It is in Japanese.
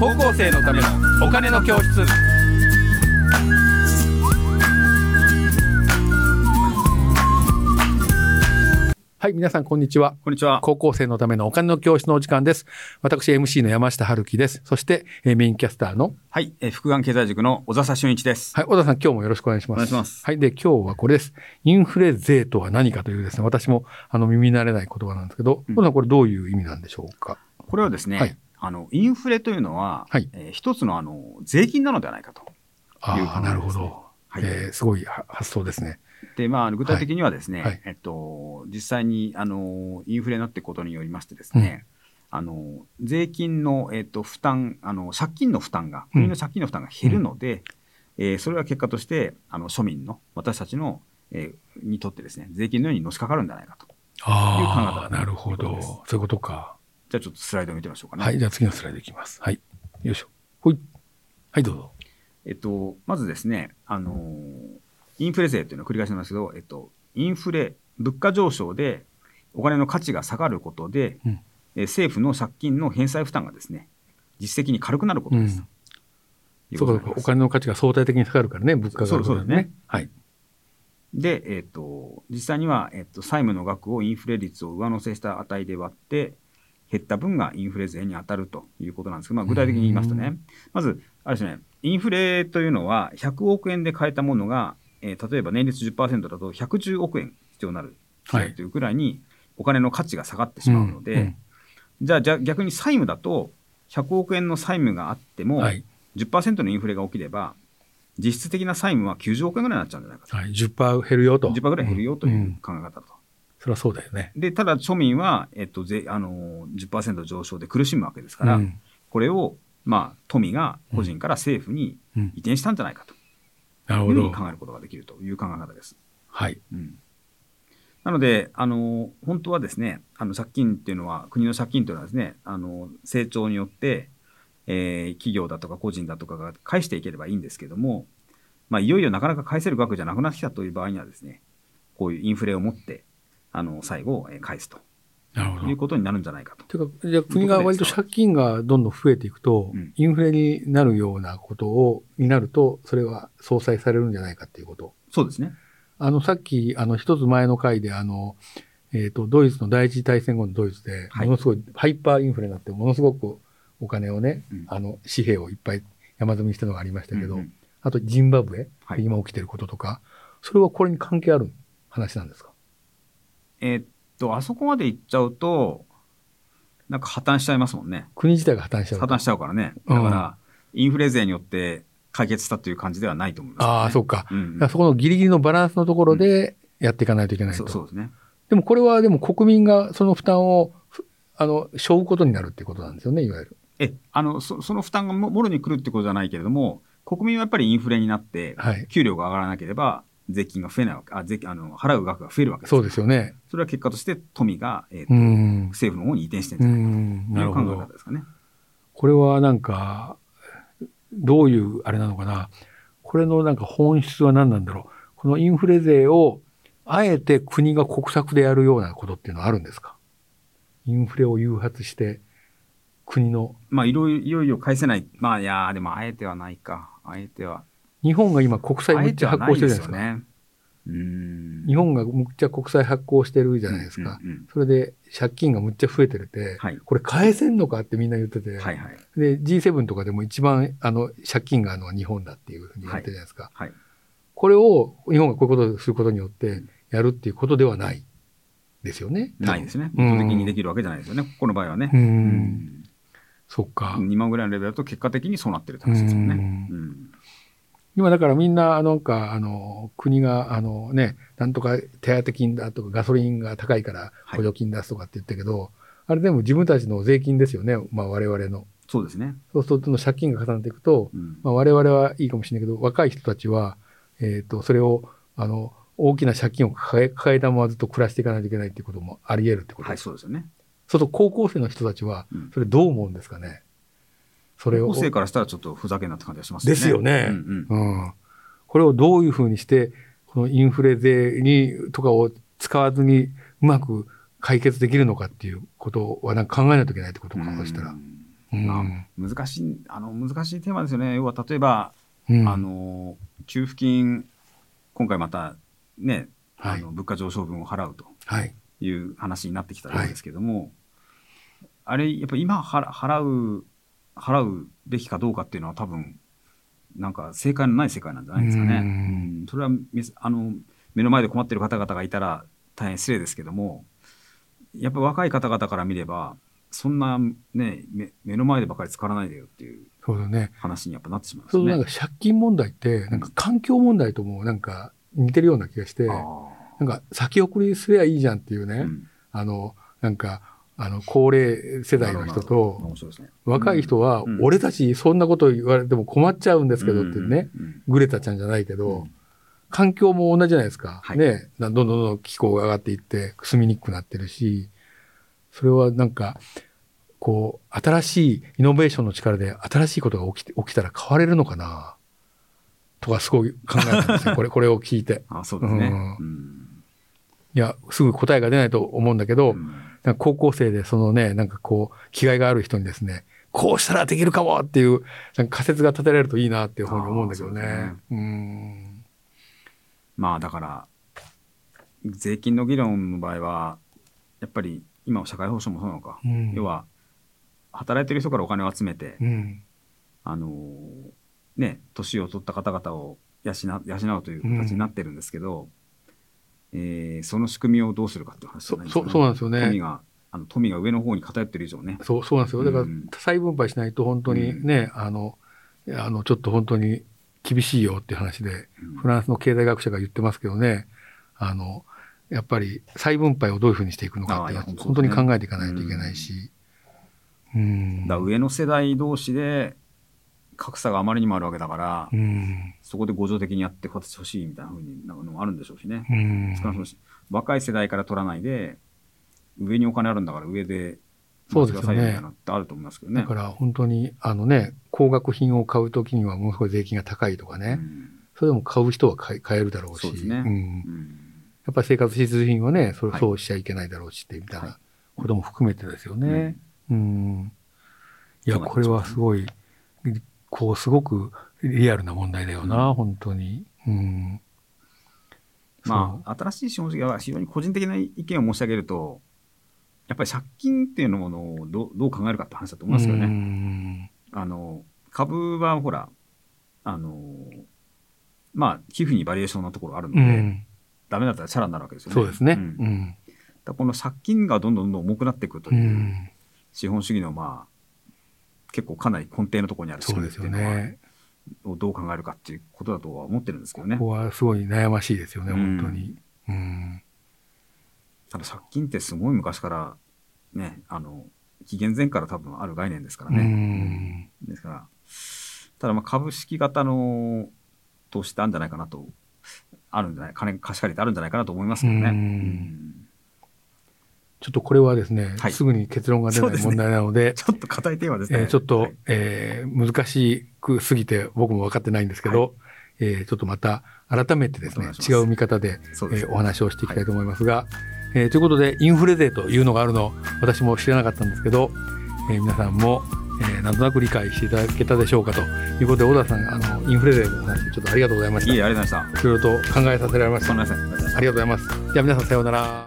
高校生のためのお金の教室はい、皆さんこんにちは。こんにちは。高校生のためのお金の教室のお時間です。私 MC の山下春樹です。そしてえーメインキャスターのはい、えー福眼経済塾の小笹俊一です。はい、小田さん今日もよろしくお願いします。お願いしますはい、で今日はこれです。インフレ税とは何かというですね、私もあの耳慣れない言葉なんですけど、うん小田さんこれどういう意味なんでしょうか？これはですね、はいあのインフレというのは、はいえー一つのあの税金なのではないかと。いう考えなるほど。はいえーすごいは発想ですね。で、まあ、具体的にはですね、はいはいえっと、実際にあのインフレになっていくことによりましてですね、あの税金の、えっと、負担あの、借金の負担が、うん国の借金の負担が減るので、えーそれは結果としてあの庶民の私たちの、えーにとってですね、税金のようにのしかかるんじゃないかと。いう考え方なるほど。そういうことか。じゃあちょっとスライドを見てみましょうかね。はい、じゃあ次のスライドいきます。はい。よいしょ。ほい。はい、どうぞ。えっと、まずですね、あのーインフレ税というのを繰り返しますけど、えっと、インフレ、物価上昇でお金の価値が下がることで、うんえー政府の借金の返済負担がですね、実質的に軽くなることです。うんそうか。お金の価値が相対的に下がるからね、物価が上がるですね。はい。で、えっと、実際には、えっと、債務の額をインフレ率を上乗せした値で割って、減った分がインフレ税に当たるということなんですけど、まあ、具体的に言いますとうね、まず、あれですね、インフレというのは、100億円で買えたものが、えー例えば年率10%だと110億円必要になるはいというくらいに、お金の価値が下がってしまうので、うんうんじゃあじゃあ逆に債務だと、100億円の債務があっても、はい。10%のインフレが起きれば、実質的な債務は90億円ぐらいになっちゃうんじゃないかと。はい。10%減るよと。10%ぐらい減るよというん考え方だと。それはそうだよね。で、ただ庶民は、えっと、ぜあの10%上昇で苦しむわけですから、うんこれを、まあ、富が個人から政府にうん移転したんじゃないかとなるほど。いうふうに考えることができるという考え方です。はい。うんなので、あの本当はですね、あの借金っていうのは、国の借金というのはですね、あの成長によって、えー企業だとか個人だとかが返していければいいんですけども、まあ、いよいよなかなか返せる額じゃなくなってきたという場合にはですね、こういうインフレを持って、あの最後、えー返すとなるほど。いうことになるんじゃないかと。ていうか、じゃあ国が割と借金がどんどん増えていくと、うんインフレになるようなことを、になると、それは相殺されるんじゃないかっていうこと。そうですね。あの、さっき、あの、一つ前の回で、あの、えっ、と、ドイツの第一次大戦後のドイツで、はいものすごい、ハイパーインフレになって、ものすごくお金をね、うんあの、紙幣をいっぱい山積みにしたのがありましたけど、うんうんあと、ジンバブエ、はい今起きてることとか、それはこれに関係ある話なんですか？えーっと、あそこまで行っちゃうと、なんか破綻しちゃいますもんね。国自体が破綻しちゃうと。破綻しちゃうからね。だから、インフレ税によって解決したという感じではないと思います、ああ、そうか。うんからそこのギリギリのバランスのところでやっていかないといけないと。そうそうですね。でもこれはでも国民がその負担を、ふあの、背負うことになるっていうことなんですよね、いわゆる。え、あの、そその負担がももろに来るってことじゃないけれども、国民はやっぱりインフレになって、はい。給料が上がらなければ、税金が増えないわけ、あ、税金、あの、払う額が増えるわけです。そうですよね。それは結果として富が、えーとん。政府の方に移転してるうんじゃないかという考え方。ですかね。これはなんか、どういうあれなのかな。これのなんか本質は何なんだろう。このインフレ税を、あえて国が国策でやるようなことっていうのはあるんですか？インフレを誘発して、国の、まあ、いろいろ、いよいよ返せない。まあ、いやーでも、あえてはないか。あえては。日本が今国債むってちゃ発行してるじゃないですか。すよね。うーん。日本がむっちゃ国債発行してるじゃないですか。うんうんそれで借金がむっちゃ増えてるって、はいこれ返せんのかってみんな言ってて、うんはいはい。で G7 とかでも一番あの借金があるのは日本だっていうふうに言ってるじゃないですか。はい。これを日本がこういうことをすることによってやるっていうことではないですよね。ないですね。うん意図的にできるわけじゃないですよね。ここの場合はね。う。うんそっか。2万ぐらいのレベルだと結果的にそうなってるって話ですよね。ううん今だからみんな、なんか、あの、国が、あのね、なんとか手当金だとかガソリンが高いからはい補助金出すとかって言ったけど、あれでも自分たちの税金ですよね。まあ我々の。そうですね。そうすると借金が重なっていくと、うんまあ、我々はいいかもしれないけど、若い人たちは、えっ、と、それを、あの、大きな借金を抱え抱えたままずっと暮らしていかないといけないっていうこともあり得るってことはい、です。そうですよね。そうすると高校生の人たちはうん、それどう思うんですかね？それを。高校生からしたらちょっとふざけんなって感じがしますですよね。うんうん。うん。これをどういうふうにして、このインフレ税に、とかを使わずにうまく解決できるのかっていうことはなんか考えないといけないってことか、そしたら。うん。難しいあの難しいテーマですよね。要は例えば、うん。あの給付金今回またね、はい。あの物価上昇分を払うとはい。いう話になってきたわけですけども、あれやっぱ今払払う払うべきかどうかっていうのは多分なんか正解のない世界なんじゃないですかね。うんうんそれはみあの目の前で困ってる方々がいたら大変失礼ですけどもやっぱ若い方々から見ればそんな、ね、目目の前でばかり使わないでよっていうそうだね。話にやっぱなってしまいますそうね。なんか借金問題って、なんか環境問題ともなんか似てるような気がして、あなんか先送りすりゃいいじゃんっていうね、ーうんあの、なんか、あの、高齢世代の人と、若い人はうん、俺たちそんなこと言われても困っちゃうんですけどってね、グレタちゃんじゃないけど、うん環境も同じじゃないですか。はいね。どんどんどんどん気候が上がっていって、住みにくくなってるし、それはなんか、こう、新しいイノベーションの力で新しいことが起きて、起きたら変われるのかなとかすごい考えたんですよ。これ、これを聞いて。あそうですね。うんうんいや、すぐ答えが出ないと思うんだけど、うん。なんか高校生でそのね、なんかこう、気概がある人にですね、こうしたらできるかもっていう、なんか仮説が立てられるといいなっていうふうに思うんだけどね。まあだから税金の議論の場合はやっぱり今の社会保障もそうなのか、うん。要は働いてる人からお金を集めて、うん。あのーね年を取った方々を養養うという形になってるんですけど、えーその仕組みをどうするかっていう話じゃないですか、そそうなんですよね。富があの富が上の方に偏ってる以上ね。そう、そうなんですよ。だからうん、再分配しないと本当にね、あの、あの、ちょっと本当に厳しいよっていう話で、うん。フランスの経済学者が言ってますけどね、あの、やっぱり再分配をどういうふうにしていくのかって本当に考えていかないといけないし、うん。だ上の世代同士で格差があまりにもあるわけだから、うん。そこで互助的にやってほしいみたいなふうになるのもあるんでしょうしね。うん。少なくとも若い世代から取らないで上にお金あるんだから上でそうですよねあると思いますけどね。だから本当に、あのね、高額品を買うときにはものすごい税金が高いとかね、うんそれでも買う人は買えるだろうし、そうねんうんやっぱり生活必需品はね、それはいそうしちゃいけないだろうしって、みたいはなことも含めてですよね。うん。いや、そうなんですよこれはすごい、こう、すごくリアルな問題だよな、うん本当に。うん。まあ新しい資本主義は非常に個人的な意見を申し上げるとやっぱり借金っていうものをどうどう考えるかって話だと思いますようね。んあの株はほらあのまあ寄付にバリエーションなところあるので、うん。ダメだったらチャラになるわけですよね。そうですね。んうん。だこの借金がどんどんどん重くなっていくとういうん資本主義のまあ結構かなり根底のところにあるそうですよっていうのは、ね。をどう考えるかっていうことだとは思ってるんですけどねここはすごい悩ましいですよね、うん本当に。うん。ただ借金ってすごい昔からねあの紀元前から多分ある概念ですからうね、ん。ですからただまあ株式型の投資ってあるんじゃないかなとあるんじゃない金貸し借りってあるんじゃないかなと思いますけどね、ちょっとこれはですね、はい。すぐに結論が出ない問題なので、ちょっと硬いテーマですね、えーちょっと、はい。えー難しくすぎて僕も分かってないんですけど、えーちょっとまた改めてですね違う見方でね。えーお話をしていきたいと思いますが、えーということでインフレ税というのがあるの私も知らなかったんですけど、えー皆さんも、えーなんとなく理解していただけたでしょうかということで小田さんあのインフレ税の話ちょっとありがとうございました。いえいありがとうございましろいろと考えさせられました。ありがとうございましたありがとうございます。じゃあ皆さんさようなら。